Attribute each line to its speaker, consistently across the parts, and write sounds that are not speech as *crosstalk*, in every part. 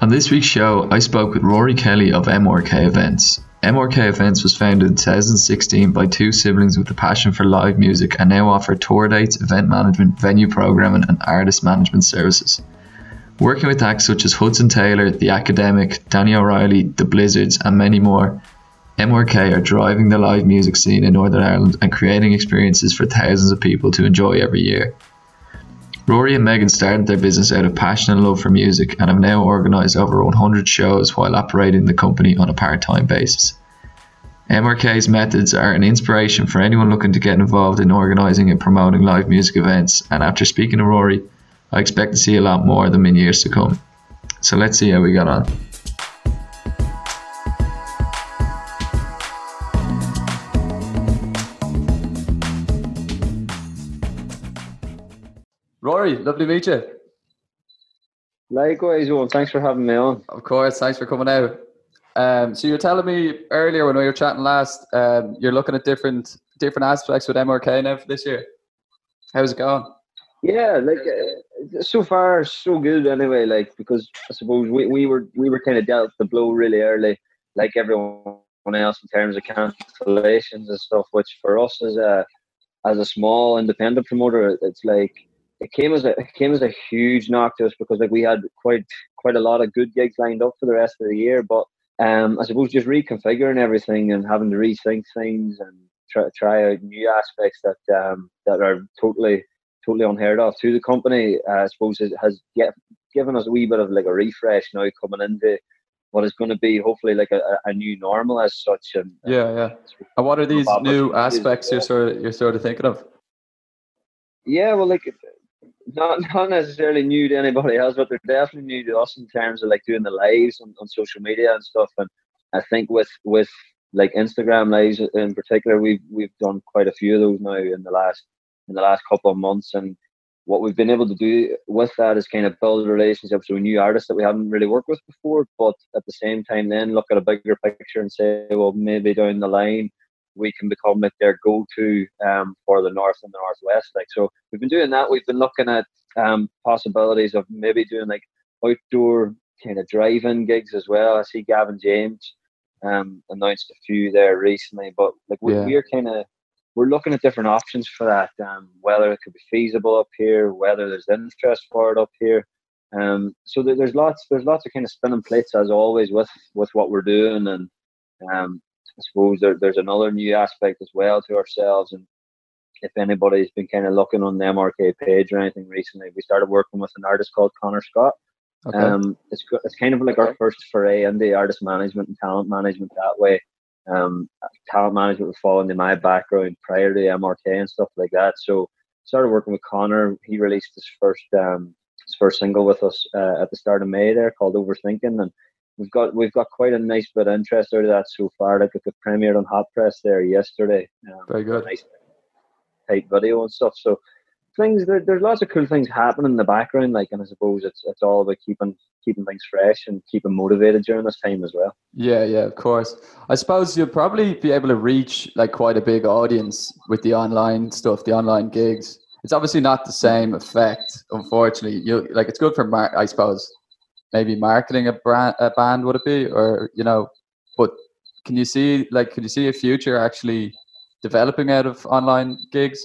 Speaker 1: On this week's show, I spoke with Rory Kelly of MRK Events. MRK Events was founded in 2016 by two siblings with a passion for live music and now offer tour dates, event management, venue programming, and artist management services. Working with acts such as Hudson Taylor, The Academic, Danny O'Reilly, The Blizzards, and many more, MRK are driving the live music scene in Northern Ireland and creating experiences for thousands of people to enjoy every year. Rory and Megan started their business out of passion and love for music and have now organised over 100 shows while operating the company on a part time basis. MRK's methods are an inspiration for anyone looking to get involved in organising and promoting live music events, and after speaking to Rory, I expect to see a lot more of them in years to come. So let's see how we got on. Rory, lovely to meet you.
Speaker 2: Likewise, Owen. Thanks for having me on.
Speaker 1: Of course, thanks for coming out. Um, so you were telling me earlier when we were chatting last, um, you're looking at different different aspects with MRK now for this year. How's it going?
Speaker 2: Yeah, like uh, so far so good anyway. Like because I suppose we, we were we were kind of dealt the blow really early, like everyone else in terms of cancellations and stuff. Which for us as a as a small independent promoter, it's like it came as a it came as a huge knock to us because like we had quite quite a lot of good gigs lined up for the rest of the year, but um, I suppose just reconfiguring everything and having to rethink things and try try out new aspects that um, that are totally totally unheard of to the company. Uh, I suppose has get, given us a wee bit of like a refresh now coming into what is going to be hopefully like a, a new normal as such. And
Speaker 1: yeah, yeah. And what are these new aspects you're sort of you're sort of thinking of?
Speaker 2: Yeah, well, like not not necessarily new to anybody else, but they're definitely new to us in terms of like doing the lives on, on social media and stuff. And I think with with like Instagram lives in particular, we've we've done quite a few of those now in the last in the last couple of months. And what we've been able to do with that is kind of build relationships with new artists that we haven't really worked with before, but at the same time then look at a bigger picture and say, well, maybe down the line we can become like their go-to um, for the north and the northwest. Like so, we've been doing that. We've been looking at um, possibilities of maybe doing like outdoor kind of drive-in gigs as well. I see Gavin James um, announced a few there recently, but like we, yeah. we're kind of we're looking at different options for that. Um, whether it could be feasible up here, whether there's interest for it up here. Um, so there's lots there's lots of kind of spinning plates as always with with what we're doing and um, I suppose there, there's another new aspect as well to ourselves. And if anybody's been kind of looking on the MRK page or anything recently, we started working with an artist called Connor Scott. Okay. Um, it's it's kind of like our first foray into artist management and talent management that way. Um, talent management was falling into my background prior to MRK and stuff like that. So started working with Connor. He released his first um, his first single with us uh, at the start of May there called Overthinking, and we've got we've got quite a nice bit of interest out of that so far. Like it premiered on Hot Press there yesterday.
Speaker 1: Um, Very good.
Speaker 2: Nice type video and stuff. So things there, there's lots of cool things happening in the background. Like, and I suppose it's it's all about keeping keeping things fresh and keeping motivated during this time as well.
Speaker 1: Yeah, yeah, of course. I suppose you'll probably be able to reach like quite a big audience with the online stuff, the online gigs. It's obviously not the same effect, unfortunately. You like it's good for mar- I suppose maybe marketing a brand a band would it be? Or you know but can you see like can you see a future actually developing out of online gigs?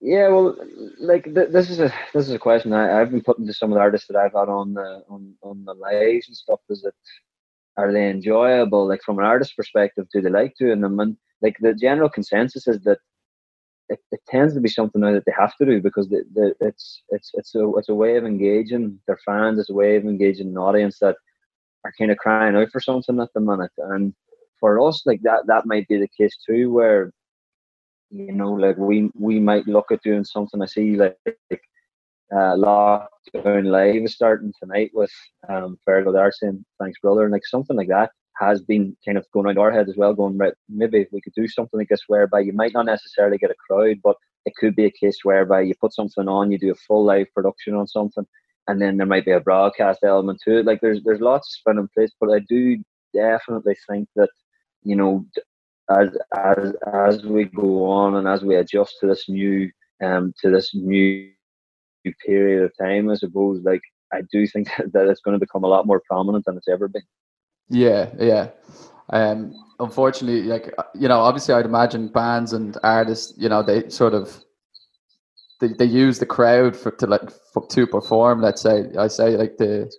Speaker 2: Yeah well like th- this is a this is a question I, i've been putting to some of the artists that i've had on the on, on the lives and stuff. Is it are they enjoyable? Like from an artist perspective do they like doing them? And like the general consensus is that it, it tends to be something now that they have to do because the, the, it's it's it's a it's a way of engaging their fans. It's a way of engaging an audience that are kind of crying out for something at the minute. And for us, like that that might be the case too, where you know, like we we might look at doing something. I see like uh, Lockdown Live starting tonight with um, Fergal Darcy Thanks Brother, and like something like that has been kind of going around our head as well, going, right, maybe if we could do something like this whereby you might not necessarily get a crowd, but it could be a case whereby you put something on, you do a full live production on something, and then there might be a broadcast element to it. Like there's there's lots of spin in place, but I do definitely think that, you know, as as as we go on and as we adjust to this new um to this new period of time, I suppose, like I do think *laughs* that it's going to become a lot more prominent than it's ever been.
Speaker 1: Yeah, yeah. Um, unfortunately, like uh, you know, obviously, I'd imagine bands and artists, you know, they sort of they, they use the crowd for to like for, to perform. Let's say I say like the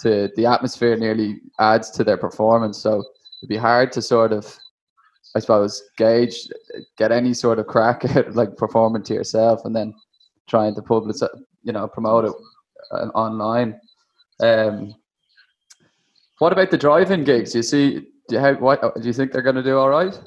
Speaker 1: to the atmosphere nearly adds to their performance. So it'd be hard to sort of, I suppose, gauge get any sort of crack *laughs* at like performing to yourself and then trying to publish, you know, promote it uh, online. Um, what about the drive-in gigs? You see, do you have what? Do you think they're going to do all right?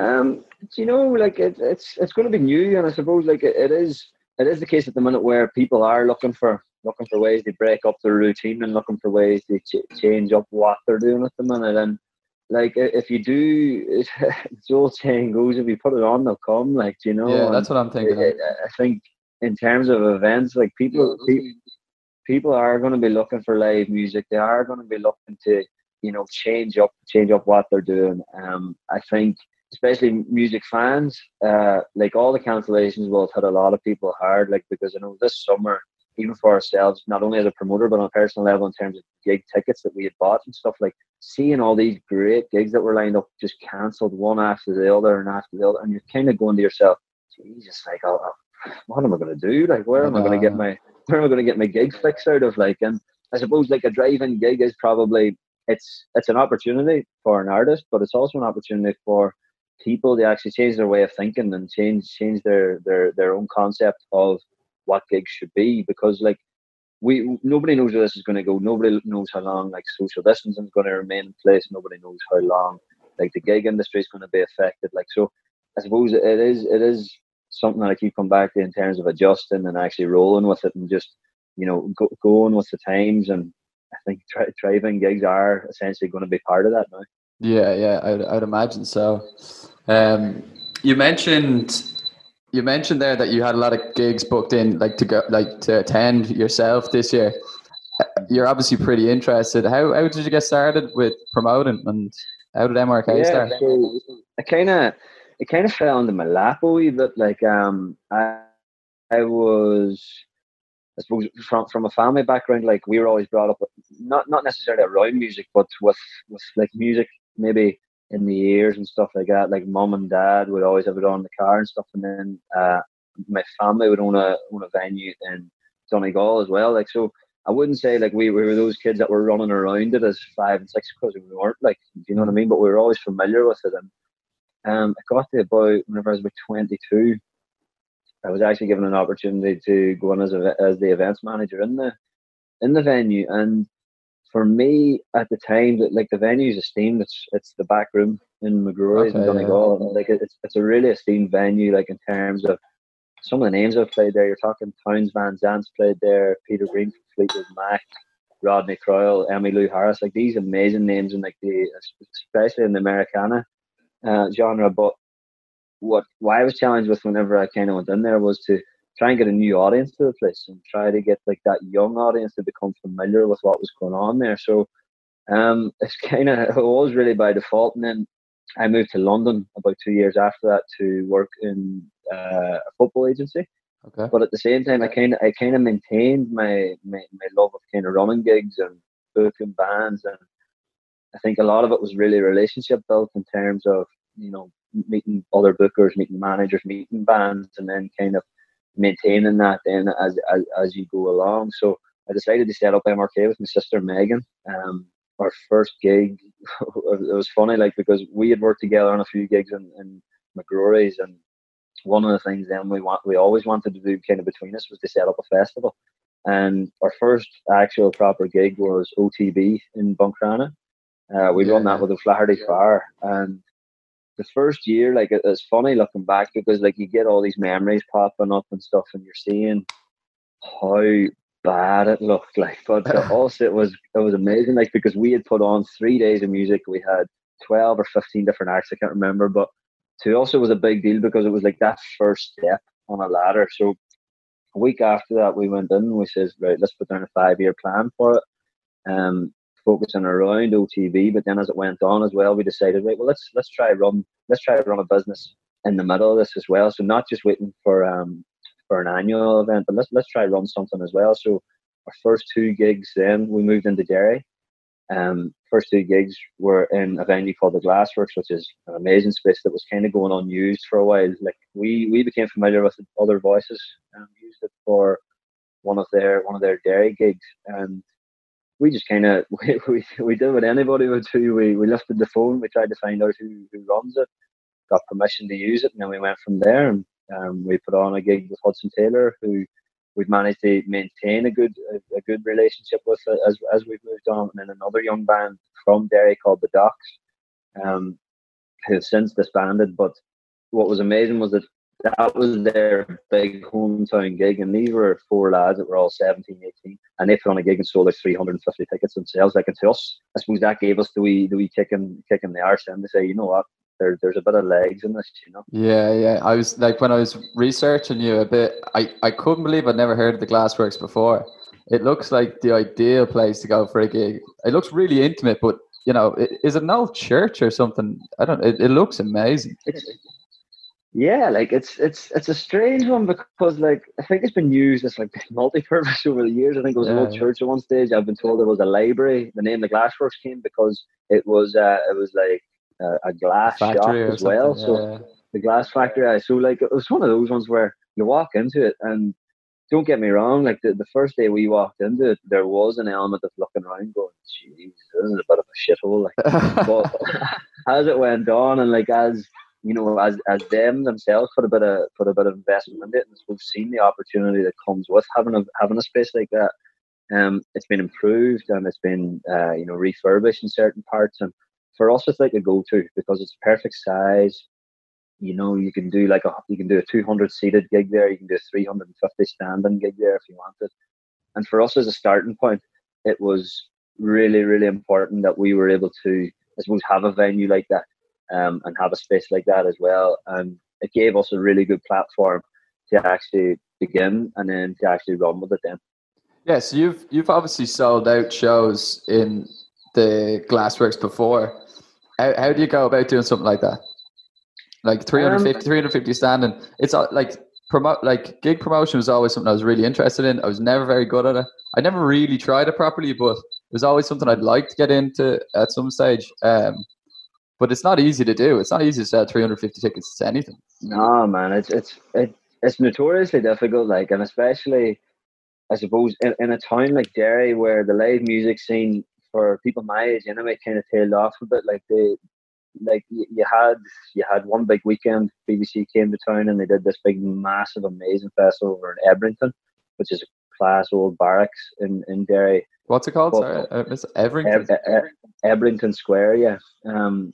Speaker 2: Um, you know, like it, it's it's going to be new, and I suppose like it, it is it is the case at the minute where people are looking for looking for ways to break up their routine and looking for ways to ch- change up what they're doing at the minute. And like if you do, *laughs* the old saying goes, if you put it on, they'll come. Like you know,
Speaker 1: yeah, that's what I'm thinking. I,
Speaker 2: I think in terms of events, like people, people people are going to be looking for live music. They are going to be looking to, you know, change up, change up what they're doing. Um, I think, especially music fans, uh, like all the cancellations will have hit a lot of people hard. Like because I know this summer, even for ourselves, not only as a promoter but on a personal level in terms of gig tickets that we had bought and stuff, like seeing all these great gigs that were lined up just cancelled one after the other and after the other, and you're kind of going to yourself, Jesus, like, oh, what am I going to do? Like, where am I going to get my where am I going to get my gig fixed out of? Like, and I suppose like a drive-in gig is probably it's it's an opportunity for an artist, but it's also an opportunity for people to actually change their way of thinking and change change their their their own concept of what gigs should be. Because like we nobody knows where this is going to go. Nobody knows how long like social distancing is going to remain in place. Nobody knows how long like the gig industry is going to be affected. Like so, I suppose it is it is something that I keep coming back to in terms of adjusting and actually rolling with it and just you know go, going with the times. And I think tri- drive-in gigs are essentially going to be part of that now.
Speaker 1: Yeah, yeah, I'd, I'd imagine so. Um, you mentioned you mentioned there that you had a lot of gigs booked in, like to go, like to attend yourself this year. You're obviously pretty interested. How how did you get started with promoting, and how did MRK yeah, start?
Speaker 2: So I kind of it kind of fell into my lap a wee bit. Like um, I I was I suppose from from a family background, like we were always brought up with, not not necessarily around music, but with with like music maybe in the ears and stuff like that. Like mom and dad would always have it on the car and stuff, and then uh, my family would own a own a venue in Donegal as well. Like so, I wouldn't say like we, we were those kids that were running around it as five and six because we weren't. Like, you know what I mean? But we were always familiar with it, and um, I got to about whenever I was about 22. I was actually given an opportunity to go on as a, as the events manager in the in the venue, and for me at the time, that like the venue is esteemed. It's it's the back room in McGrory's okay, in Donegal. Yeah. Like it's it's a really esteemed venue. Like in terms of some of the names I've played there. You're talking Townes Van Zandt's played there, Peter Green from Fleetwood Mac, Rodney Crowell, Emmylou Harris. Like these amazing names in like the especially in the Americana uh, genre. But what why I was challenged with whenever I kind of went in there was to try and get a new audience to the place and try to get like that young audience to become familiar with what was going on there. So um, *laughs* it's kind of it was really by default, and then I moved to London about two years after that to work in uh, a football agency. Okay. But at the same time, I kind of I kind of maintained my, my my love of kind of running gigs and booking bands and I think a lot of it was really relationship built in terms of you know meeting other bookers, meeting managers, meeting bands, and then kind of maintaining that then as as, as you go along. So I decided to set up MRK with my sister Megan. Um, our first gig, *laughs* it was funny, like because we had worked together on a few gigs in, in McGrory's, and one of the things then we want we always wanted to do kind of between us was to set up a festival. And our first actual proper gig was OTB in Buncrana, uh, we yeah, run that with a Flaherty yeah. Fire, and the first year, like it's funny looking back because like you get all these memories popping up and stuff, and you're seeing how bad it looked like. But also, *laughs* it was it was amazing, like because we had put on three days of music. We had twelve or fifteen different acts. I can't remember, but to us it was a big deal because it was like that first step on a ladder. So a week after that, we went in. and We says, right, let's put down a five year plan for it. Um, focusing around OTB. But then as it went on as well, we decided, right, well, let's let's try run let's try run a business in the middle of this as well. So not just waiting for um for an annual event, but let's let's try run something as well. So our first two gigs, then we moved into Derry. Um, first two gigs were in a venue called the Glassworks, which is an amazing space that was kind of going unused for a while. Like we we became familiar with other voices and used it for one of their one of their Derry gigs, and we just kind of *laughs* we, we, we did what anybody would do. We we lifted the phone, we tried to find out who who runs it, got permission to use it, and then we went from there. And um, we put on a gig with Hudson Taylor, who we've managed to maintain a good a, a, good relationship with as as we've moved on. And then another young band from Derry called the Docks, um, who have since disbanded. But what was amazing was that that was their big hometown gig, and these were four lads that were all 17, 18, and they put on a gig and sold like 350 tickets themselves. Like, and to us, I suppose that gave us the wee, the wee kick in, kick in the arse, and to say, you know what, there, there's a bit of legs in this, you know.
Speaker 1: Yeah, yeah. I was like when I was researching you a bit, I, I couldn't believe I'd never heard of the Glassworks before. It looks like the ideal place to go for a gig. It looks really intimate, but you know, is it an old church or something? I don't. It, it looks amazing.
Speaker 2: It's, yeah, like it's it's it's a strange one because like I think it's been used as like *laughs* multi-purpose over the years. I think it was yeah. an old church at one stage. I've been told it was a library. The name the Glassworks came because it was uh, it was like a, a glass shop as well. Yeah. So the glass factory. So like it was one of those ones where you walk into it and don't get me wrong, like the, the first day we walked into it, there was an element of looking around going, "Jeez, this is a bit of a shithole." Like, but *laughs* *laughs* as it went on, and like as you know, as as them themselves put a bit of put a bit of investment in it, and we've seen the opportunity that comes with having a having a space like that. Um, it's been improved and it's been uh, you know refurbished in certain parts, and for us it's like a go-to because it's perfect size. You know, you can do like a you can do a 200 seated gig there, you can do a 350 standing gig there if you wanted. And for us as a starting point, it was really really important that we were able to, I suppose, have a venue like that um, and have a space like that as well. And it gave us a really good platform to actually begin and then to actually run with it then.
Speaker 1: Yeah, so you've you've obviously sold out shows in the Glassworks before. How, how do you go about doing something like that? Like 350, um, 350 standing. It's like promote like gig promotion was always something I was really interested in. I was never very good at it. I never really tried it properly, but it was always something I'd like to get into at some stage. Um, but it's not easy to do. It's not easy to sell 350 tickets to anything.
Speaker 2: No, man, it's it's it, it's notoriously difficult. Like, and especially, I suppose, in, in a town like Derry, where the live music scene for people my age anyway kind of tailed off a bit. Like they, like you had you had one big weekend. BBC came to town and they did this big, massive, amazing festival over in Ebrington, which is a class old barracks in in Derry.
Speaker 1: What's it called? But, Sorry, uh, it's Ebrington.
Speaker 2: Ebrington Square, yeah. Um,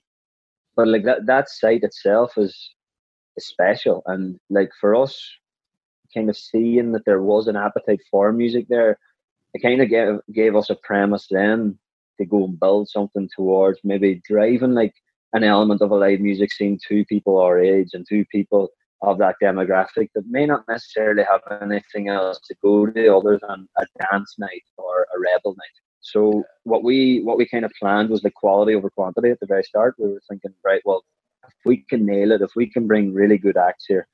Speaker 2: but like that that site itself is is special and like for us kind of seeing that there was an appetite for music there it kind of gave, gave us a premise then to go and build something towards maybe driving like an element of a live music scene to people our age and to people of that demographic that may not necessarily have anything else to go to other than a dance night or a rebel night. So what we what we kind of planned was the quality over quantity at the very start. We were thinking, right, well, if we can nail it, if we can bring really good acts here,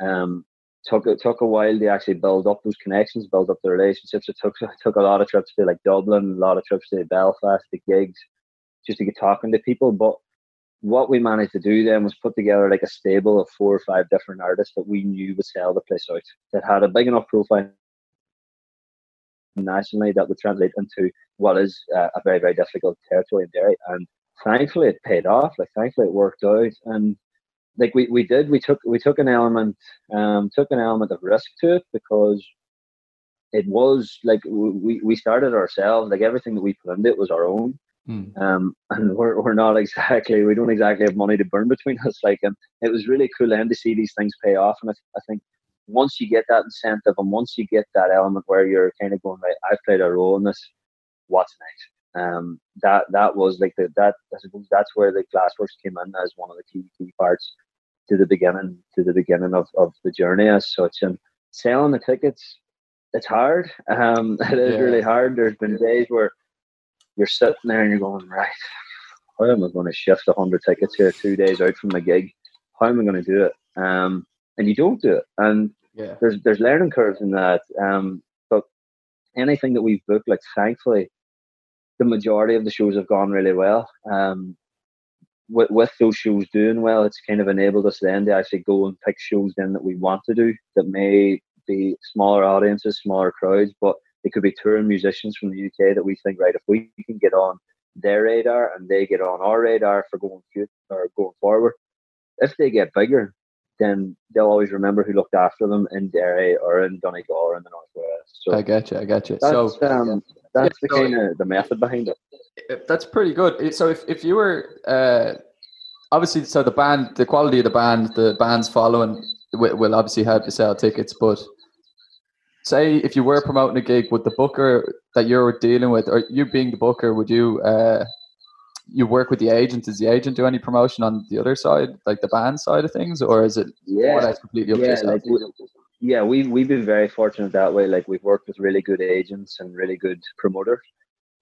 Speaker 2: um, took it took a while to actually build up those connections, build up the relationships. It took *laughs* it took a lot of trips to like Dublin, a lot of trips to Belfast, the gigs, just to get talking to people. But what we managed to do then was put together like a stable of four or five different artists that we knew would sell the place out, that had a big enough profile nationally that would translate into what is uh, a very very difficult territory in Derry. And thankfully, it paid off. Like thankfully, it worked out. And like we, we did, we took we took an element um, took an element of risk to it because it was like we, we started ourselves. Like everything that we put into it was our own. Mm. Um, and we're, we're not *laughs* exactly we don't exactly have money to burn between us like and it was really cool then to see these things pay off and I, I think once you get that incentive and once you get that element where you're kind of going right, I've played a role in this. What's next? Um, that that was like the, that. I suppose that's where the Glassworks came in as one of the key key parts to the beginning to the beginning of, of the journey as such. And selling the tickets, it's hard. Um, *laughs* it is yeah. really hard. There's been days where you're sitting there and you're going right. How am I going to shift a hundred tickets here two days out from my gig? How am I going to do it? Um, and you don't do it. And
Speaker 1: yeah,
Speaker 2: there's there's learning curves in that. Um, but anything that we've booked, like thankfully, the majority of the shows have gone really well. Um, with, with those shows doing well, it's kind of enabled us then to actually go and pick shows then that we want to do that may be smaller audiences, smaller crowds, but it could be touring musicians from the UK that we think, right, if we can get on their radar and they get on our radar for going future or going forward, if they get bigger, then they'll always remember who looked after them in Derry or in Donegal or in the Northwest. So
Speaker 1: I get you. I get you.
Speaker 2: that's,
Speaker 1: So
Speaker 2: um, that's
Speaker 1: Yeah,
Speaker 2: the
Speaker 1: so-
Speaker 2: kind of the method behind it.
Speaker 1: That's pretty good. So if, if you were uh, obviously so the band, the quality of the band, the band's following will, will obviously help you sell tickets. But say if you were promoting a gig, would the booker that you're dealing with, or you being the booker, would you uh, you work with the agent? Does the agent do any promotion on the other side, like the band side of things, or is it more or
Speaker 2: Yeah,
Speaker 1: less completely up to
Speaker 2: yeah,
Speaker 1: yourself?
Speaker 2: like we, yeah, we we've been very fortunate that way. Like we've worked with really good agents and really good promoters.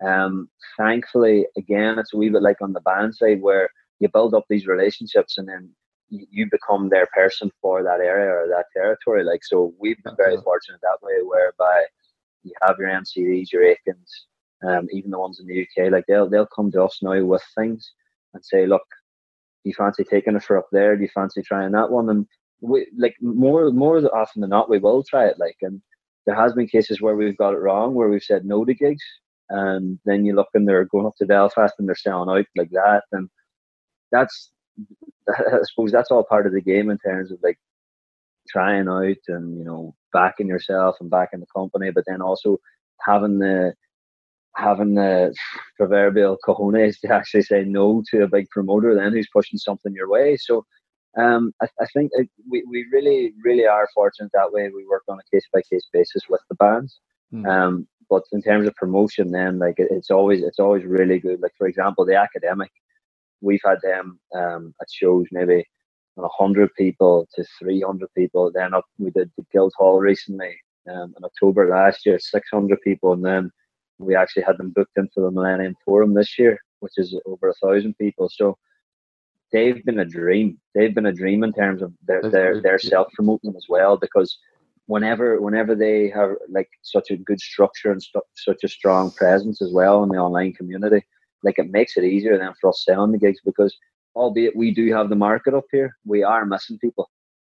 Speaker 2: Um, thankfully, again, it's a wee bit like on the band side where you build up these relationships and then you, you become their person for that area or that territory. Like so, we've been very fortunate that way, whereby you have your MCDs, your Aikens, um, even the ones in the UK. Like they'll they'll come to us now with things and say, look, do you fancy taking it for up there? Do you fancy trying that one? And we like more more often than not we will try it like and there has been cases where we've got it wrong where we've said no to gigs and then you look and they're going up to Belfast and they're selling out like that and that's *laughs* I suppose that's all part of the game in terms of like trying out and you know backing yourself and backing the company but then also having the having the proverbial cojones to actually say no to a big promoter then who's pushing something your way so um, I, I think it, we, we really, really are fortunate that way. We work on a case by case basis with the bands.
Speaker 1: Hmm.
Speaker 2: Um, but in terms of promotion, then like it, it's always it's always really good. Like for example, the academic, we've had them um, at shows maybe a hundred people to three hundred people. Then up we did the Guildhall recently um, in October last year, six hundred people, and then we actually had them booked in for the Millennium Forum this year, which is over a thousand people. So they've been a dream. They've been a dream in terms of their their, their self promoting as well because whenever whenever they have like such a good structure and stu- such a strong presence as well in the online community, like it makes it easier then for us selling the gigs because albeit we do have the market up here, we are missing people.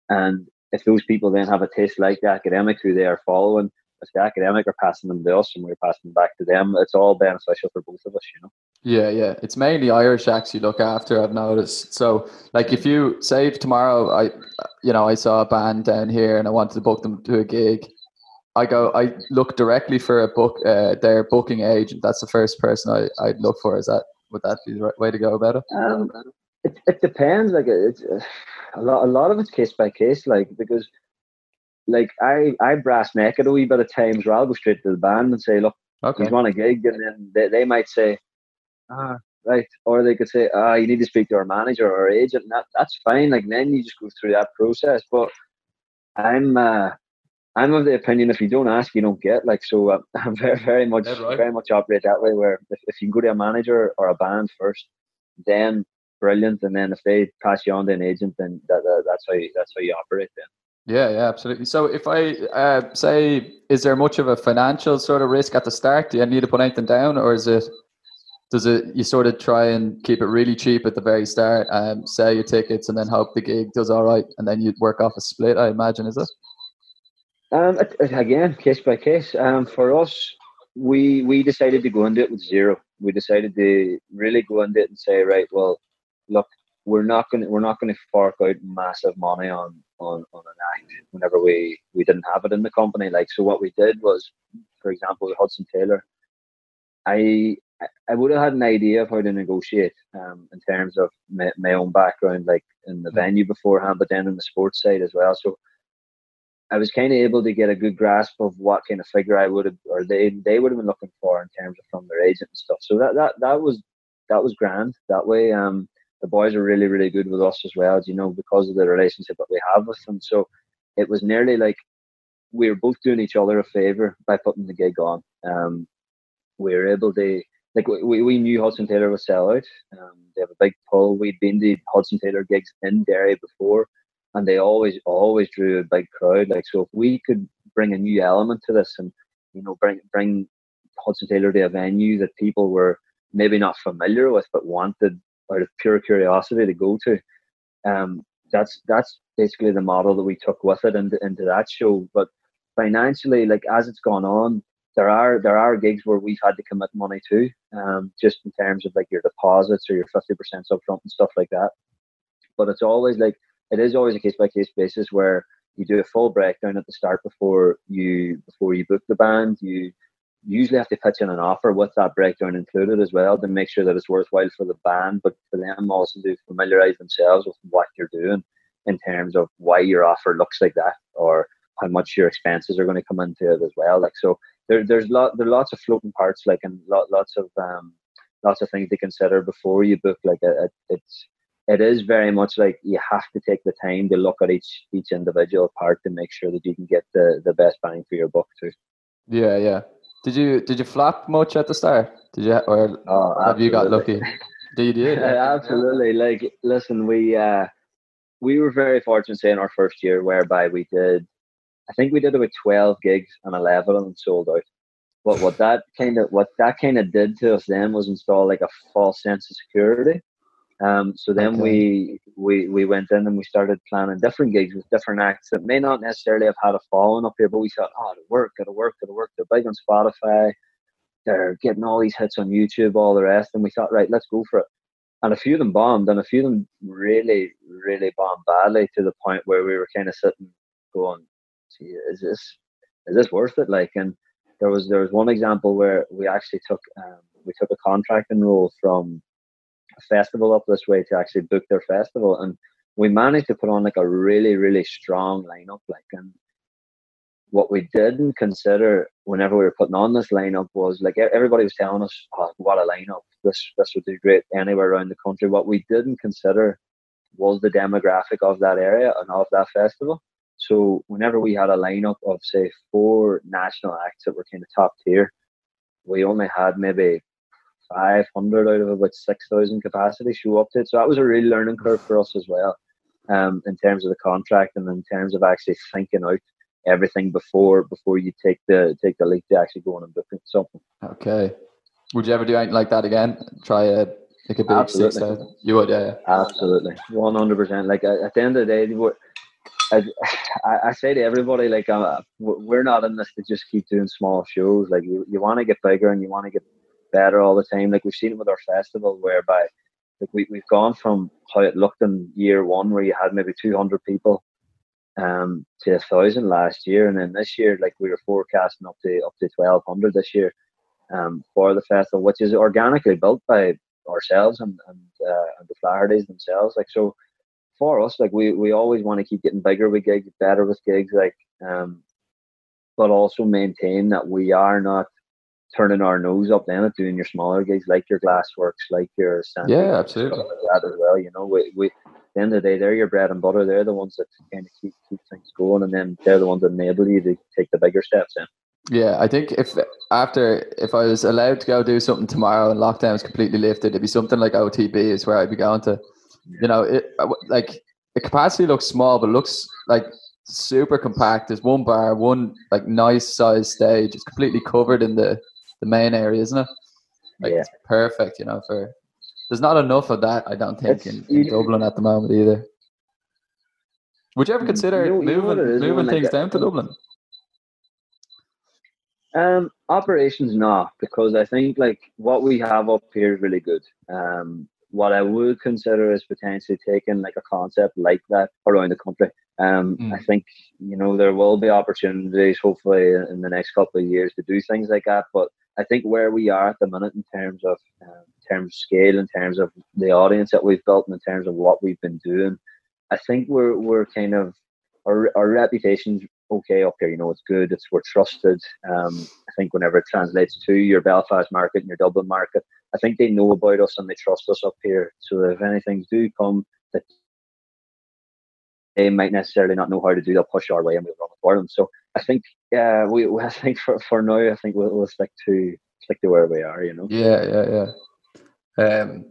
Speaker 2: And if those people then have a taste like the academic who they are following, if the academic are passing them to us and we're passing them back to them, it's all beneficial for both of us, you know.
Speaker 1: Yeah, yeah. It's mainly Irish acts you look after. I've noticed. So, like, if you say tomorrow, I, you know, I saw a band down here and I wanted to book them to a gig, I go, I look directly for a book, uh, their booking agent. That's the first person I I'd look for. Is that would that be the right way to go about it?
Speaker 2: Um, it, it depends. Like it's uh, a lot. A lot of it's case by case. Like because, like I I brass naked a wee bit of times. Where I'll go straight to the band and say, look,
Speaker 1: Okay.
Speaker 2: he's a gig, and then they, they might say, ah, right, or they could say, ah, you need to speak to our manager or our agent. And that that's fine. Like then you just go through that process. But I'm uh, I'm of the opinion if you don't ask, you don't get. Like so, uh, *laughs* I'm very very much
Speaker 1: right.
Speaker 2: very much operate that way. Where if, if you can go to a manager or a band first, then brilliant, and then if they pass you on to an agent, then that, that that's how you, that's how you operate. Then.
Speaker 1: Yeah, yeah, absolutely. So, if I uh, say, is there much of a financial sort of risk at the start? Do you need to put anything down, or is it? Does it you sort of try and keep it really cheap at the very start, um, sell your tickets, and then hope the gig does all right, and then you'd work off a split? I imagine, is it?
Speaker 2: Um, again, case by case. Um, for us, we we decided to go into it with zero. We decided to really go into it and say, right, well, look, we're not to we're not to fork out massive money on on on an act whenever we we didn't have it in the company. Like, so what we did was, for example, with Hudson Taylor, I I- would have had an idea of how to negotiate um, in terms of my, my own background, like in the
Speaker 1: Mm.
Speaker 2: venue beforehand, but then in the sports side as well. So I was kind of able to get a good grasp of what kind of figure I would have, or they they would have been looking for in terms of from their agent and stuff. So that that that was that was grand. That way, um, the boys are really really good with us as well. You know, because of the relationship that we have with them. So it was nearly like we were both doing each other a favor by putting the gig on. Um, we were able to. Like we, we knew Hudson Taylor was sell out. Um, they have a big pull. We'd been to Hudson Taylor gigs in Derry before, and they always always drew a big crowd. Like so, if we could bring a new element to this, and you know, bring bring Hudson Taylor to a venue that people were maybe not familiar with, but wanted out of pure curiosity to go to. Um, that's that's basically the model that we took with it into, into that show. But financially, like as it's gone on, there are there are gigs where we've had to commit money to, um, just in terms of like your deposits or your fifty percent upfront and stuff like that. But it's always like it is always a case by case basis where you do a full breakdown at the start before you before you book the band. You usually have to pitch in an offer with that breakdown included as well to make sure that it's worthwhile for the band, but for them also to familiarize themselves with what you're doing in terms of why your offer looks like that or how much your expenses are going to come into it as well. Like so, there, there's lot there are lots of floating parts, like and lot, lots of um, lots of things to consider before you book. Like it, it's it is very much like you have to take the time to look at each each individual part to make sure that you can get the the best bang for your buck too.
Speaker 1: Yeah, yeah. Did you did you flop much at the start? Did you or oh, have you got lucky? Did you? *laughs*
Speaker 2: Yeah, absolutely. Like, listen, we uh, we were very fortunate say in our first year, whereby we did, I think we did about twelve gigs and eleven of them sold out. But what that kind of what that kind of did to us then was install like a false sense of security. Um, so then okay. we we we went in and we started planning different gigs with different acts that may not necessarily have had a following up here, but we thought, oh, it'll work, it'll work, it'll work. They're big on Spotify, they're getting all these hits on YouTube, all the rest, and we thought, right, let's go for it. And a few of them bombed, and a few of them really, really bombed badly to the point where we were kind of sitting, going, is this is this worth it? Like, and there was there was one example where we actually took um, we took a contracting role from a festival up this way to actually book their festival, and we managed to put on like a really really strong lineup. Like, and what we didn't consider whenever we were putting on this lineup was like everybody was telling us, "Oh, what a lineup! This this would do great anywhere around the country." What we didn't consider was the demographic of that area and of that festival. So whenever we had a lineup of say four national acts that were kind of top tier, we only had maybe 500 out of about 6,000 capacity show up to it. So that was a real learning curve for us as well, um, in terms of the contract and in terms of actually thinking out everything before before you take the take the leap to actually go on and book something.
Speaker 1: Okay. Would you ever do anything like that again? Try a like a big Absolutely. six? You would, yeah. yeah.
Speaker 2: Absolutely, one hundred percent. Like at the end of the day, I, I, say to everybody, like, uh, we're not in this to just keep doing small shows. Like, you, you want to get bigger and you want to get better all the time. Like we've seen it with our festival, whereby like we we've gone from how it looked in year one, where you had maybe two hundred people, um, to a thousand last year, and then this year, like we were forecasting up to up to twelve hundred this year, um, for the festival, which is organically built by ourselves and and, uh, and the Flaherty's themselves. Like so, for us, like we we always want to keep getting bigger with gigs, better with gigs, like um, but also maintain that we are not turning our nose up then at doing your smaller gigs like your glassworks, like your sand
Speaker 1: yeah, absolutely
Speaker 2: like that as well. You know, we, we at the end of the day, they're your bread and butter. They're the ones that kind of keep keep things going, and then they're the ones that enable you to take the bigger steps in.
Speaker 1: Yeah, I think if after if I was allowed to go do something tomorrow and lockdown is completely lifted, it'd be something like OTB is where I'd be going to. You know, it like the capacity looks small, but looks like super compact. There's one bar, one like nice size stage. It's completely covered in the the main area, isn't it? Like yeah. it's perfect, you know. For there's not enough of that, I don't think, in, in Dublin at the moment either. Would you ever mm, consider you moving you know moving things down to Dublin?
Speaker 2: Um, operations not because I think like what we have up here is really good. Um, what I would consider is potentially taking like a concept like that around the country. Um, mm. I think you know there will be opportunities hopefully in the next couple of years to do things like that. But I think where we are at the minute in terms of um, in terms of scale, in terms of the audience that we've built, and in terms of what we've been doing, I think we're we're kind of our our reputation's okay up here. You know, it's good. It's we're trusted. Um, I think whenever it translates to your Belfast market and your Dublin market, I think they know about us and they trust us up here. So if anything do come that they might necessarily not know how to do, they'll push our way and we'll run it for them. So I think, yeah, we, I think for, for now, I think we'll, we'll stick to stick to where we are. You know.
Speaker 1: Yeah, yeah, yeah. Um.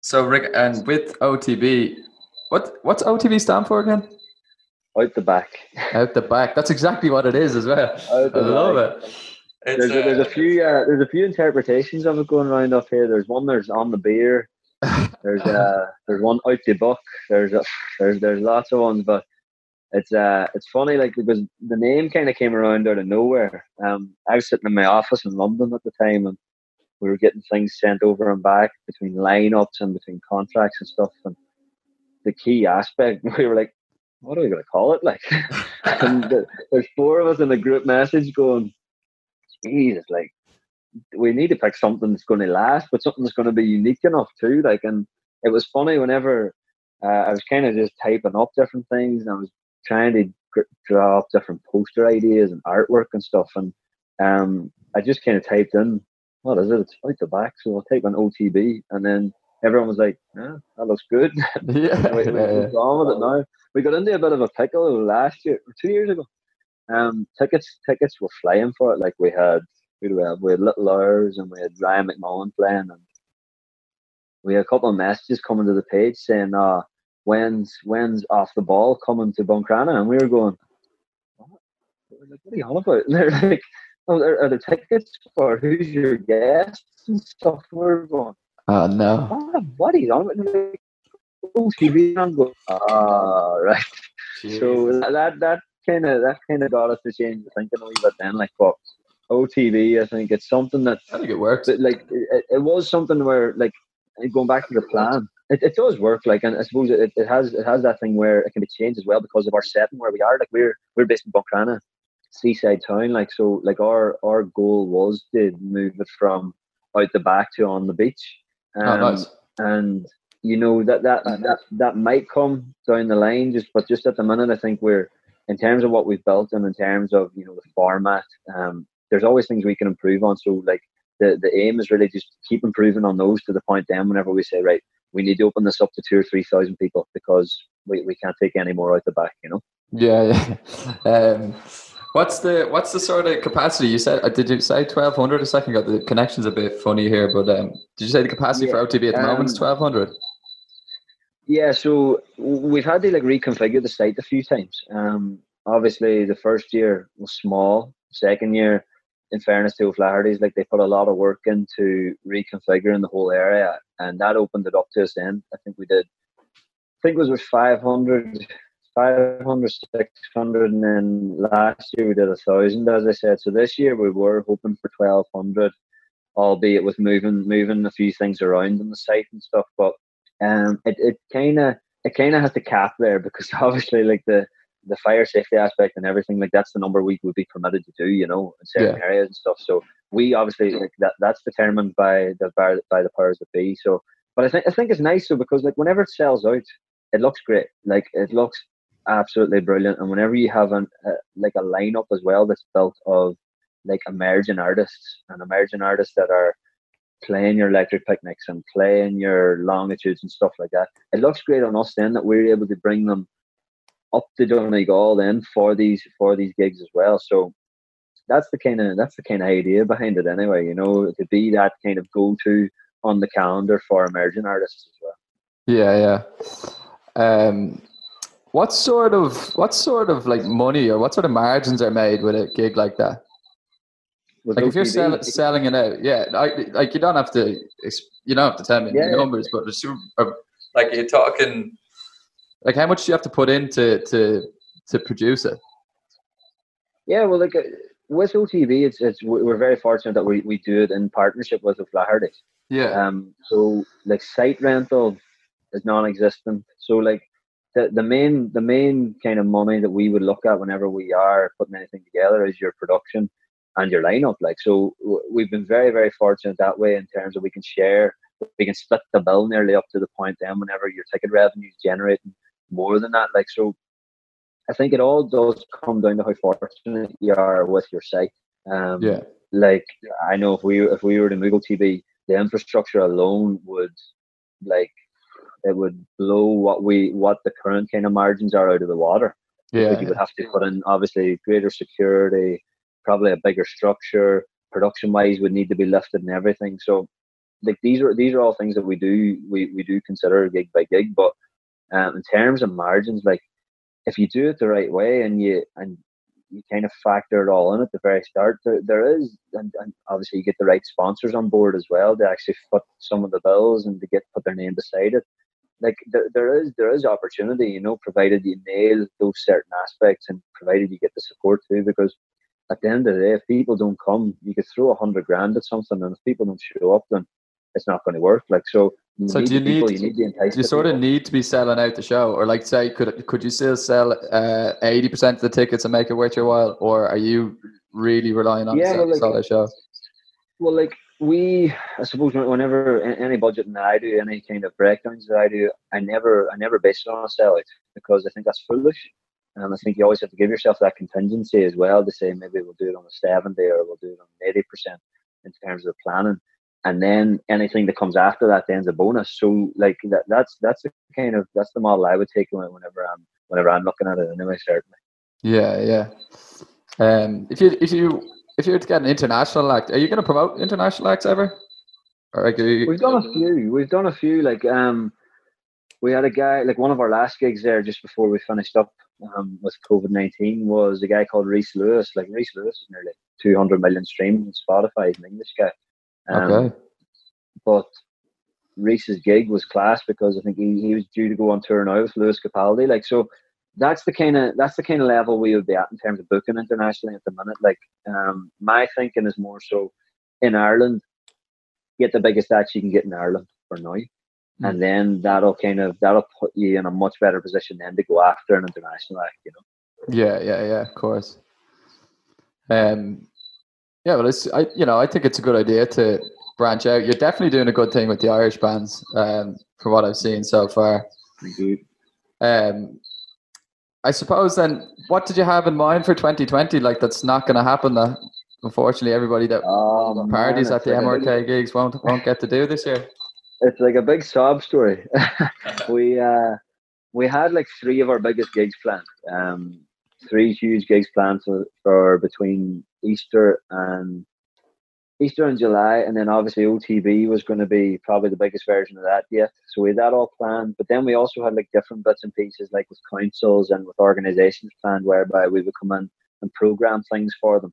Speaker 1: So Rick, and with OTB, What what's OTB stand for again?
Speaker 2: Out the back. *laughs*
Speaker 1: Out the back. That's exactly what it is as well. I love back. it.
Speaker 2: There's a, there's a few uh, there's a few interpretations of it going around up here. There's one there's on the beer. There's uh there's one out the book. There's a, there's there's lots of ones, but it's uh it's funny like because the name kind of came around out of nowhere. Um, I was sitting in my office in London at the time, and we were getting things sent over and back between lineups and between contracts and stuff. And the key aspect, *laughs* we were like, "What are we going to call it?" Like, *laughs* and the, there's four of us in a group message going, "Jesus, like." We need to pick something that's going to last, but something that's going to be unique enough too. Like, and it was funny whenever uh, I was kind of just typing up different things, and I was trying to draw up different poster ideas and artwork and stuff. And um, I just kind of typed in, what is it? It's out the back. So I'll type in OTB. And then everyone was like, yeah, that looks good. *laughs* *laughs*
Speaker 1: Yeah.
Speaker 2: we, we,
Speaker 1: yeah.
Speaker 2: on with it now. We got into a bit of a pickle last year or two years ago. Um, tickets tickets were flying for it. Like we had, we had, we had Little Hours and we had Ryan McMullen playing. And we had a couple of messages coming to the page saying, uh, when's when's off the ball coming to Buncrana, and we were going, what, what are you on about? *laughs* And they're like, oh, are, are there tickets for who's your guests and stuff? We're going,
Speaker 1: oh no,
Speaker 2: what, what are you on about? Like, oh, TV, I'm going, ah, right. Jeez. So that that kind of that kind of got us to change the thinking a wee bit then, like, but. OTB, I think it's something that
Speaker 1: I think it works.
Speaker 2: Like it, it was something where, like, going back to the plan, it, it does work. Like, and I suppose it, it has it has that thing where it can be changed as well because of our setting where we are. Like, we're we're based in Buncrana, seaside town. Like, so like our our goal was to move it from out the back to on the beach.
Speaker 1: Um, oh, nice.
Speaker 2: And you know that that that that might come down the line. Just but just at the minute, I think we're in terms of what we've built and in terms of you know the format. Um, there's always things we can improve on. So like the the aim is really just keep improving on those to the point then whenever we say right we need to open this up to two or three thousand people because we, we can't take any more out the back, you know.
Speaker 1: Yeah, yeah. *laughs* Um, what's the what's the sort of capacity you said? Uh, did you say twelve hundred a second ago? The connection's a bit funny here, but um, did you say the capacity yeah, for OTB at the um, moment is twelve hundred?
Speaker 2: Yeah, so we've had to like reconfigure the site a few times. Um, obviously the first year was small. Second year in fairness to O'Flaherty's, like they put a lot of work into reconfiguring the whole area, and that opened it up to us. Then I think we did. I think it was 500, 500, 600, and then last year we did a thousand, as I said. So this year we were hoping for twelve hundred, albeit with moving moving a few things around on the site and stuff. But um, it it kind of it kind of has to cap there because *laughs* obviously like the the fire safety aspect and everything like that's the number we would be permitted to do you know in certain yeah. areas and stuff. So we obviously like that that's determined by the by, by the powers that be. So but i think i think it's nice so because like whenever it sells out it looks great. Like it looks absolutely brilliant. And whenever you have an uh, like a lineup as well that's built of like emerging artists and emerging artists that are playing your electric picnics and playing your longitudes and stuff like that it looks great on us then that we're able to bring them up to Donegal then for these for these gigs as well. So that's the kind of that's the kind of idea behind it anyway. You know, to be that kind of go to on the calendar for emerging artists as well.
Speaker 1: Yeah, yeah. Um, what sort of what sort of like money or what sort of margins are made with a gig like that? With like if you're sell, selling it out, yeah, like, like you don't have to you don't have to tell me yeah, the numbers, but like you're talking like, how much do you have to put in to to to produce it?
Speaker 2: Yeah, well, like uh, with OTB, it's it's we're very fortunate that we, we do it in partnership with the Flaherty.
Speaker 1: Yeah.
Speaker 2: Um. So like site rental is non-existent. So like the the main the main kind of money that we would look at whenever we are putting anything together is your production and your lineup. Like so, we've been very very fortunate that way in terms of we can share, we can split the bill nearly up to the point then whenever your ticket revenue is generating more than that. Like so, I think it all does come down to how fortunate you are with your site. Um,
Speaker 1: yeah.
Speaker 2: Like I know if we if we were to move OTB, the infrastructure alone would like it would blow what we what the current kind of margins are out of the water.
Speaker 1: Yeah.
Speaker 2: Like you would have to put in obviously greater security, probably a bigger structure. Production wise would need to be lifted and everything. So like these are these are all things that we do we, we do consider gig by gig, but Um, in terms of margins, like if you do it the right way and you and you kind of factor it all in at the very start, there, there is, and, and obviously you get the right sponsors on board as well to actually foot some of the bills and to get put their name beside it. Like there, there is there is opportunity, you know, provided you nail those certain aspects and provided you get the support too. Because at the end of the day, if people don't come, you could throw a hundred grand at something, and if people don't show up, then it's not going to work. Like so,
Speaker 1: you so do you need, you need you sort of need to be selling out the show, or like say, could could you still sell uh, eighty uh, percent of the tickets and make it worth your while, or are you really relying on yeah, the well, like, show?
Speaker 2: Well, like we, I suppose, whenever any budgeting that I do, any kind of breakdowns that I do, I never, I never base it on a sellout because I think that's foolish. And I think you always have to give yourself that contingency as well to say maybe we'll do it on a seventy or we'll do it on eighty percent in terms of planning and then anything that comes after that then's a bonus. So like that, that's that's the kind of that's the model I would take whenever I'm whenever I'm looking at it anyway. Certainly.
Speaker 1: Yeah, yeah. Um, if you if you if you were to get an international act, are you going to promote international acts ever?
Speaker 2: Or like, you, We've done a few. We've done a few. Like um, we had a guy like one of our last gigs there just before we finished up um, with COVID nineteen was a guy called Rhys Lewis. Like Rhys Lewis is nearly two hundred million streams on Spotify. He's an English guy. Um, okay. But Rhys's gig was class because I think he, he was due to go on tour now with Lewis Capaldi. Like so, that's the kind of that's the kind of level we would be at in terms of booking internationally at the minute. Like um, my thinking is more so in Ireland, get the biggest acts you can get in Ireland for now. Mm. And then that'll kind of that'll put you in a much better position then to go after an international act, you know.
Speaker 1: Yeah, yeah, yeah, of course. Um yeah, well, it's I you know I think it's a good idea to branch out. You're definitely doing a good thing with the Irish bands, um, from what I've seen so far.
Speaker 2: Indeed.
Speaker 1: Um, I suppose then, what did you have in mind for 2020? Like that's not going to happen. That unfortunately, everybody that oh, parties man, at the MRK gigs won't won't get to do this year.
Speaker 2: It's like a big sob story. *laughs* *laughs* we uh, we had like three of our biggest gigs planned. Um, three huge gigs planned for, for between Easter and Easter in July, and then obviously OTB was going to be probably the biggest version of that yet. So we had that all planned, but then we also had like different bits and pieces, like with councils and with organisations planned, whereby we would come in and program things for them.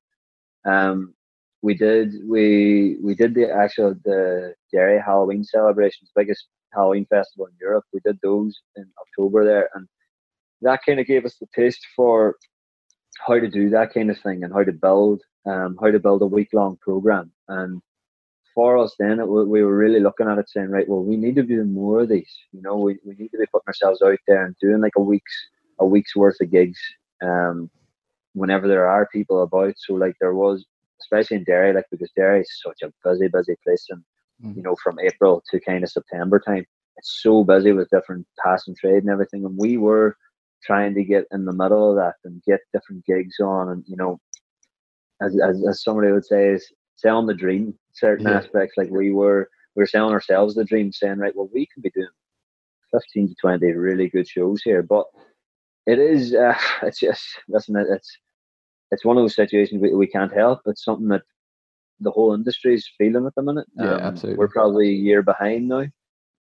Speaker 2: Um, we did we we did the actual the Derry Halloween celebrations, biggest Halloween festival in Europe. We did those in October there, and that kind of gave us the taste for how to do that kind of thing and how to build um, how to build a week long program. And for us, then it, we were really looking at it, saying, right, well, we need to do more of these. You know, we, we need to be putting ourselves out there and doing like a week's a week's worth of gigs. Um, whenever there are people about. So like there was, especially in Derry, like because Derry is such a busy, busy place, and mm. you know from April to kind of September time, it's so busy with different passing trade and everything. And we were trying to get in the middle of that and get different gigs on, and you know, as as, as somebody would say, is selling the dream. Certain yeah. aspects, like we were, we were selling ourselves the dream, saying, right, well, we can be doing fifteen to twenty really good shows here, but it is, uh, *sighs* it's just, listen, it's it's one of those situations we, we can't help. It's something that the whole industry is feeling at the minute.
Speaker 1: Yeah, um, absolutely.
Speaker 2: We're probably a year behind now,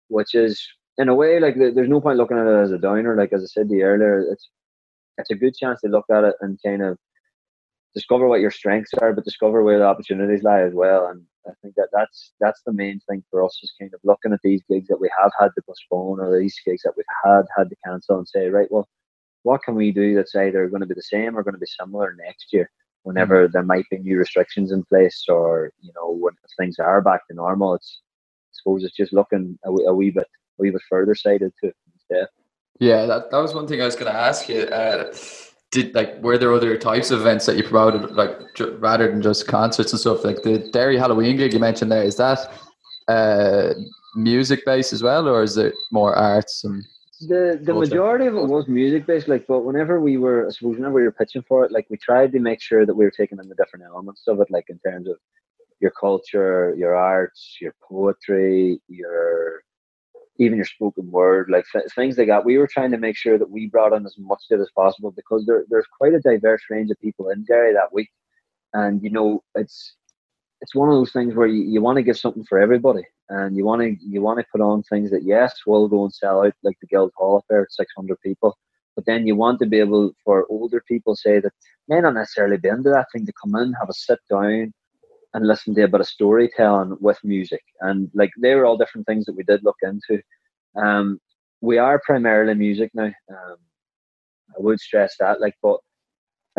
Speaker 2: which is in a way like there's no point looking at it as a downer. Like as I said to you earlier, it's it's a good chance to look at it and kind of discover what your strengths are, but discover where the opportunities lie as well. And I think that that's that's the main thing for us is kind of looking at these gigs that we have had to postpone or these gigs that we've had had to cancel and say, right, well, what can we do that's either going to be the same or going to be similar next year? Whenever mm-hmm. there might be new restrictions in place, or you know when things are back to normal, it's I suppose it's just looking a, a wee bit a wee further sighted to instead.
Speaker 1: Yeah, that, that was one thing I was going to ask you. Uh, did like were there other types of events that you promoted, like rather than just concerts and stuff? Like the Derry Halloween gig you mentioned there, is that uh, music based as well, or is it more arts and?
Speaker 2: The the culture? majority of it was music based, like, but whenever we were, I suppose, whenever we were pitching for it, like, we tried to make sure that we were taking in the different elements of it, like in terms of your culture, your arts, your poetry, your even your spoken word, like things like that. We were trying to make sure that we brought in as much of it as possible because there, there's quite a diverse range of people in Derry that week, and you know it's it's one of those things where you, you want to give something for everybody, and you want to you want to put on things that yes will go and sell out like the Guildhall affair, six hundred people, but then you want to be able for older people say that may not necessarily be into that thing to come in, have a sit down, and listen to a bit of storytelling with music, and like they were all different things that we did look into. Um, we are primarily music now. Um, I would stress that, like, but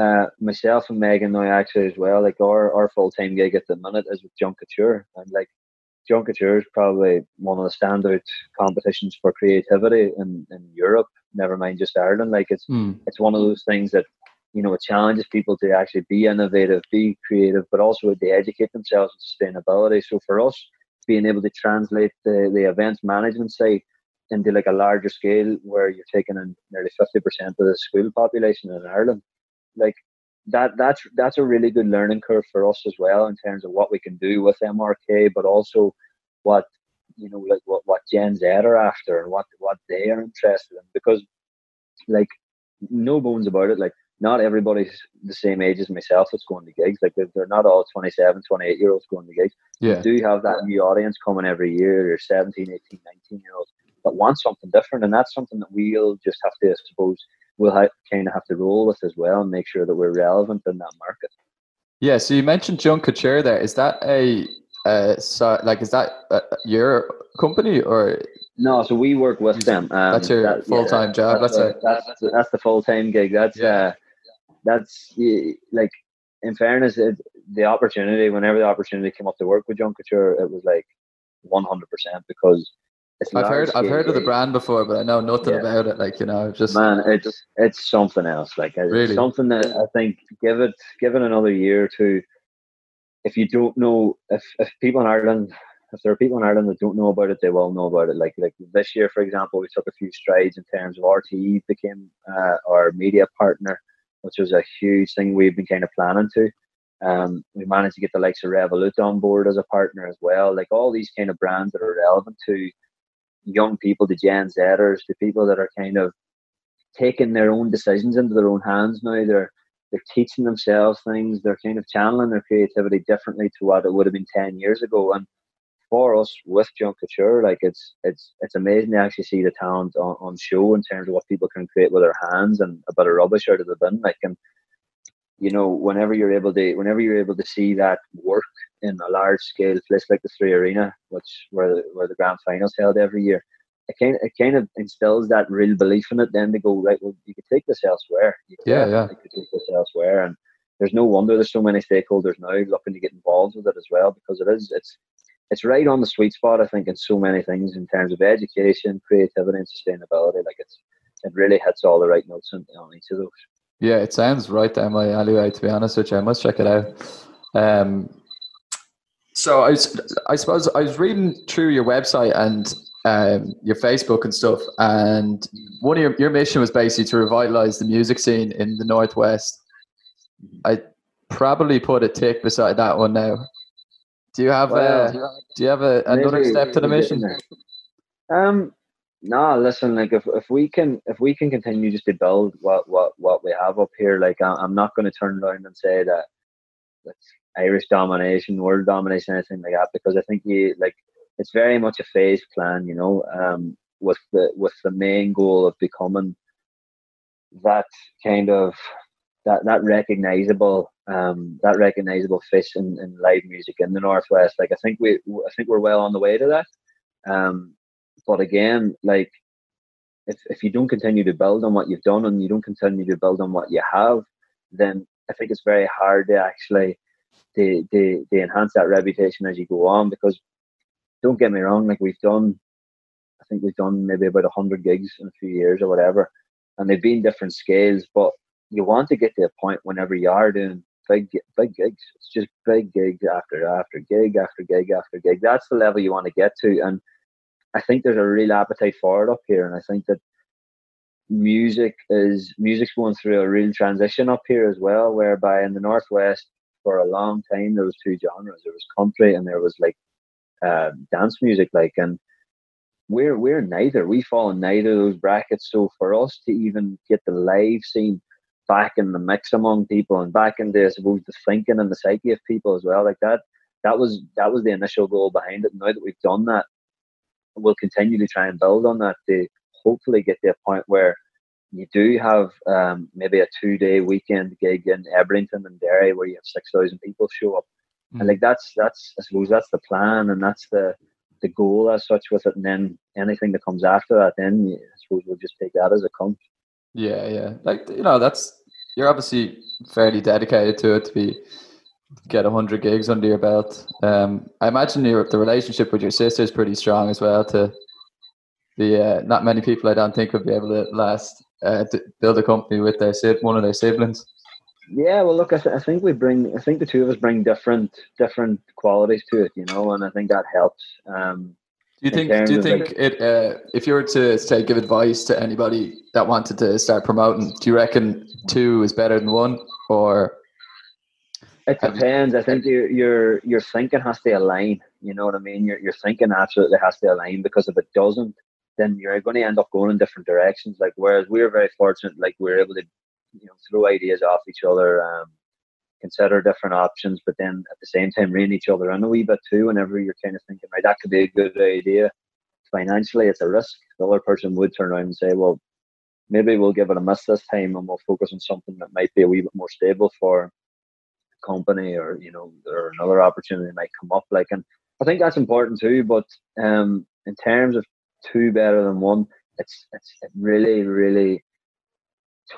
Speaker 2: uh, myself and Megan now actually as well, like our, our full time gig at the minute is with Junk Kouture, and like Junk Kouture is probably one of the standout competitions for creativity in, in Europe. Never mind just Ireland. Like it's
Speaker 1: Mm.
Speaker 2: it's one of those things that you know it challenges people to actually be innovative, be creative, but also to educate themselves in sustainability. So for us, being able to translate the, the events management side into like a larger scale where you're taking in nearly fifty percent of the school population in Ireland, like that that's that's a really good learning curve for us as well in terms of what we can do with MRK, but also what you know like what, what Gen Z are after and what what they are interested in because like no bones about it like not everybody's the same age as myself that's going to gigs like they're, not all 27 28 year olds going to gigs
Speaker 1: Yeah.
Speaker 2: you do have that new audience coming every year you're 17 18 19 year olds that want something different and that's something that we'll just have to I suppose we'll ha- kind of have to roll with as well and make sure that we're relevant in that market
Speaker 1: Yeah. So you mentioned Junk Kouture there. Is that a uh, so like is that uh, your company or
Speaker 2: No, so we work with them. Um,
Speaker 1: That's your
Speaker 2: that-
Speaker 1: full-time job,
Speaker 2: That's,
Speaker 1: let's
Speaker 2: the, that's, that's the full time gig. That's
Speaker 1: Yeah.
Speaker 2: uh, that's like in fairness, it, the opportunity. Whenever the opportunity came up to work with Junk Kouture, it was like one hundred percent because it's.
Speaker 1: I've heard I've heard of the brand before, but I know nothing
Speaker 2: Yeah.
Speaker 1: about it. Like you know, just
Speaker 2: Man, it's it's something else. Like it's
Speaker 1: Really?
Speaker 2: something that I think give it give it another year or two. If you don't know, if if people in Ireland, if there are people in Ireland that don't know about it, they will know about it. Like like this year, for example, we took a few strides in terms of RTE became uh, our media partner, which was a huge thing we've been kind of planning to. Um, we managed to get the likes of Revolut on board as a partner as well. Like all these kind of brands that are relevant to young people, the Gen Zers, the people that are kind of taking their own decisions into their own hands now. They're they're teaching themselves things. They're kind of channeling their creativity differently to what it would have been ten years ago. And for us with Junk Kouture, like it's it's it's amazing to actually see the talent on, on show in terms of what people can create with their hands and a bit of rubbish out of the bin. Like and you know, whenever you're able to whenever you're able to see that work in a large scale place like the Three Arena, which where the, where the grand finals held every year, it kind of, it kind of instills that real belief in it. Then to go right, well, you could take this elsewhere. Could
Speaker 1: Yeah,
Speaker 2: You could take this elsewhere, and there's no wonder there's so many stakeholders now looking to get involved with it as well because it is it's it's right on the sweet spot. I think in so many things in terms of education, creativity, and sustainability. Like it's it really hits all the right notes on, on each of those.
Speaker 1: yeah, it sounds right down my alleyway. To be honest with you, I must check it out. Um, so i i suppose I was reading through your website and um, your Facebook and stuff, and one of your your mission was basically to revitalize the music scene in the northwest. I probably put a tick beside that one now. Do you have
Speaker 2: Well,
Speaker 1: uh, do you have a, another
Speaker 2: Maybe
Speaker 1: step to the mission?
Speaker 2: Um, no, listen. Like if, if we can if we can continue just to build what what what we have up here, like I'm not going to turn around and say that that's Irish domination, world domination, anything like that, because I think you like it's very much a phased plan, you know, um, with the with the main goal of becoming that kind of that that recognizable um that recognizable fish in, in live music in the northwest. Like i think we i think we're well on the way to that. Um but again like if, if you don't continue to build on what you've done and you don't continue to build on what you have then i think it's very hard to actually to, to, to enhance that reputation as you go on because don't get me wrong like we've done i think we've done maybe about 100 gigs in a few years or whatever and they've been different scales but you want to get to a point whenever you are doing big big gigs. It's just big gigs after after gig after gig after gig. That's the level you want to get to, and I think there's a real appetite for it up here. And I think that music is music's going through a real transition up here as well, whereby in the northwest for a long time there was two genres. There was country and there was like uh, dance music, like and we're we're neither. We fall in neither of those brackets. So for us to even get the live scene back in the mix among people and back into I suppose the thinking and the psyche of people as well, like that that was that was the initial goal behind it. Now that we've done that, we'll continue to try and build on that to hopefully get to a point where you do have um, maybe a two day weekend gig in Ebrington and Derry where you have six thousand people show up, mm. and like that's that's I suppose that's the plan and that's the the goal as such with it, and then anything that comes after that, then I suppose we'll just take that as it comes.
Speaker 1: Yeah, yeah, like you know, that's you're obviously fairly dedicated to it to be get 100 gigs under your belt. Um, I imagine your the relationship with your sister is pretty strong as well. To the uh, not many people I don't think would be able to last uh, to build a company with their one of their siblings.
Speaker 2: Yeah, well, look, I, th- I think we bring, I think the two of us bring different different qualities to it, you know, and I think that helps. Um,
Speaker 1: do you think? Do you think like, it? Uh, if you were to say give advice to anybody that wanted to start promoting, do you reckon two is better than one, or
Speaker 2: it depends. I think your your your thinking has to align. You know what I mean? Your your thinking absolutely has to align because if it doesn't, then you're going to end up going in different directions. Like whereas we are very fortunate, like we are able to, you know, throw ideas off each other, um, consider different options, but then at the same time rein each other in a wee bit too. Whenever you're kind of thinking, right, that could be a good idea. Financially, it's a risk. The other person would turn around and say, well, maybe we'll give it a miss this time and we'll focus on something that might be a wee bit more stable for the company or you know or another opportunity might come up like and i think that's important too but um in terms of two better than one it's it's really really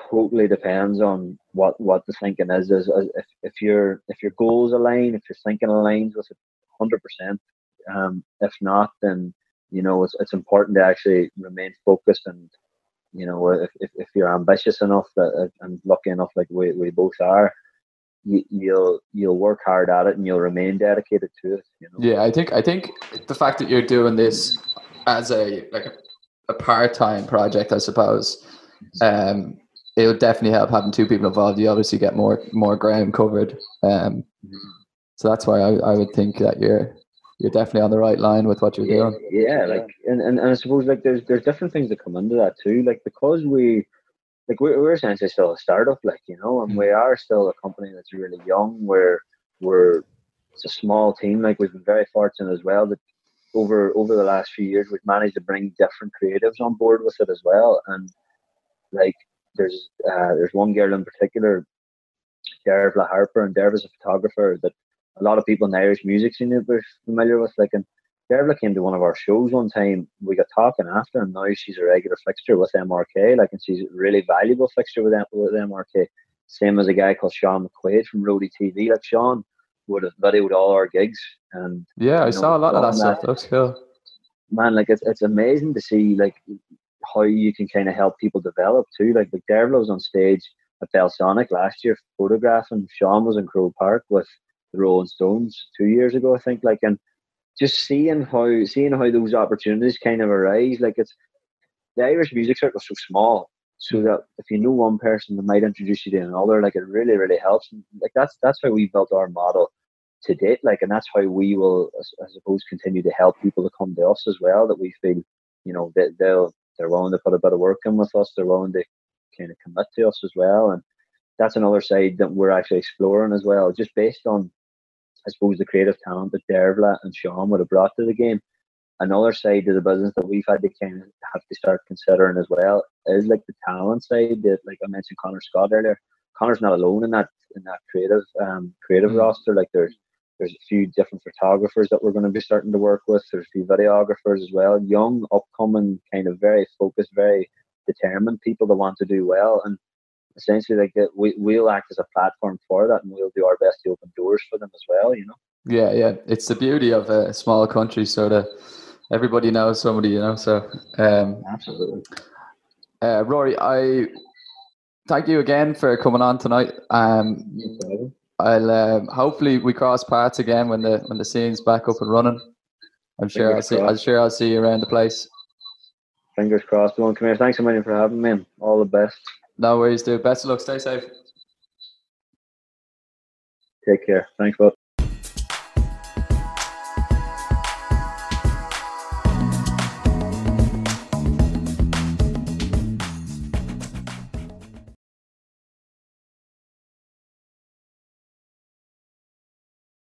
Speaker 2: totally depends on what what the thinking is is if, if your if your goals align if your thinking aligns with it 100% um if not then you know it's, it's important to actually remain focused and you know if, if, if you're ambitious enough that and lucky enough like we, we both are you, will you'll work hard at it and you'll remain dedicated to it. You know?
Speaker 1: Yeah, I think I think the fact that you're doing this as a like a, a part time project, I suppose, um, it would definitely help having two people involved. You obviously get more more ground covered. Um, mm-hmm. so that's why I, I would think that you're you're definitely on the right line with what you're
Speaker 2: yeah,
Speaker 1: doing.
Speaker 2: Yeah, like and, and, and I suppose like there's there's different things that come into that too. Like because we like we're, we're essentially still a startup, like you know, and mm. we are still a company that's really young. We're we're it's a small team. Like we've been very fortunate as well that over over the last few years we've managed to bring different creatives on board with it as well. And like there's uh, there's one girl in particular, Dervla Harper, and Dervla's a photographer that a lot of people in the Irish music scene are familiar with. Like and Dervla came to one of our shows one time. We got talking after, and now she's a regular fixture with MRK. Like, and she's a really valuable fixture with, M- with MRK. Same as a guy called Sean McQuaid from Roadie TV. Like Sean would have videoed all our gigs, and
Speaker 1: yeah, I know, saw a lot of that stuff. That looks cool.
Speaker 2: Man, like it's it's amazing to see like how you can kind of help people develop too. Like, Dervla was on stage at Belsonic last year photographing. Sean was in Croke Park with the Rolling Stones two years ago, I think. Like, and just seeing how seeing how those opportunities kind of arise. Like it's the Irish music circle is so small, so that if you know one person that might introduce you to another, like it really really helps. Like that's that's how we built our model to date. Like, and that's how we will, I suppose, continue to help people to come to us as well. That we feel, you know, that they'll they're willing to put a bit of work in with us. They're willing to kind of commit to us as well, and that's another side that we're actually exploring as well, just based on I suppose, the creative talent that Dervla and Sean would have brought to the game. Another side of the business that we've had to kind of have to start considering as well is like the talent side. That, like I mentioned, Connor Scott earlier. Connor's not alone in that in that creative um, creative mm. roster. Like there's there's a few different photographers that we're going to be starting to work with. There's a few videographers as well. Young, upcoming, kind of very focused, very determined people that want to do well. And essentially like that we, we'll act as a platform for that and we'll do our best to open doors for them as well you know
Speaker 1: yeah yeah it's the beauty of a small country so that everybody knows somebody you know so um
Speaker 2: absolutely
Speaker 1: uh, rory i thank you again for coming on tonight um i'll um, hopefully we cross paths again when the when the scene's back up and running i'm sure Fingers i'll see i'm sure i'll see you around the place
Speaker 2: Fingers crossed. Come here. Thanks a million for having me. All the best.
Speaker 1: No worries, dude. Best of luck. Stay safe.
Speaker 2: Take care. Thanks, bud.